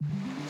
you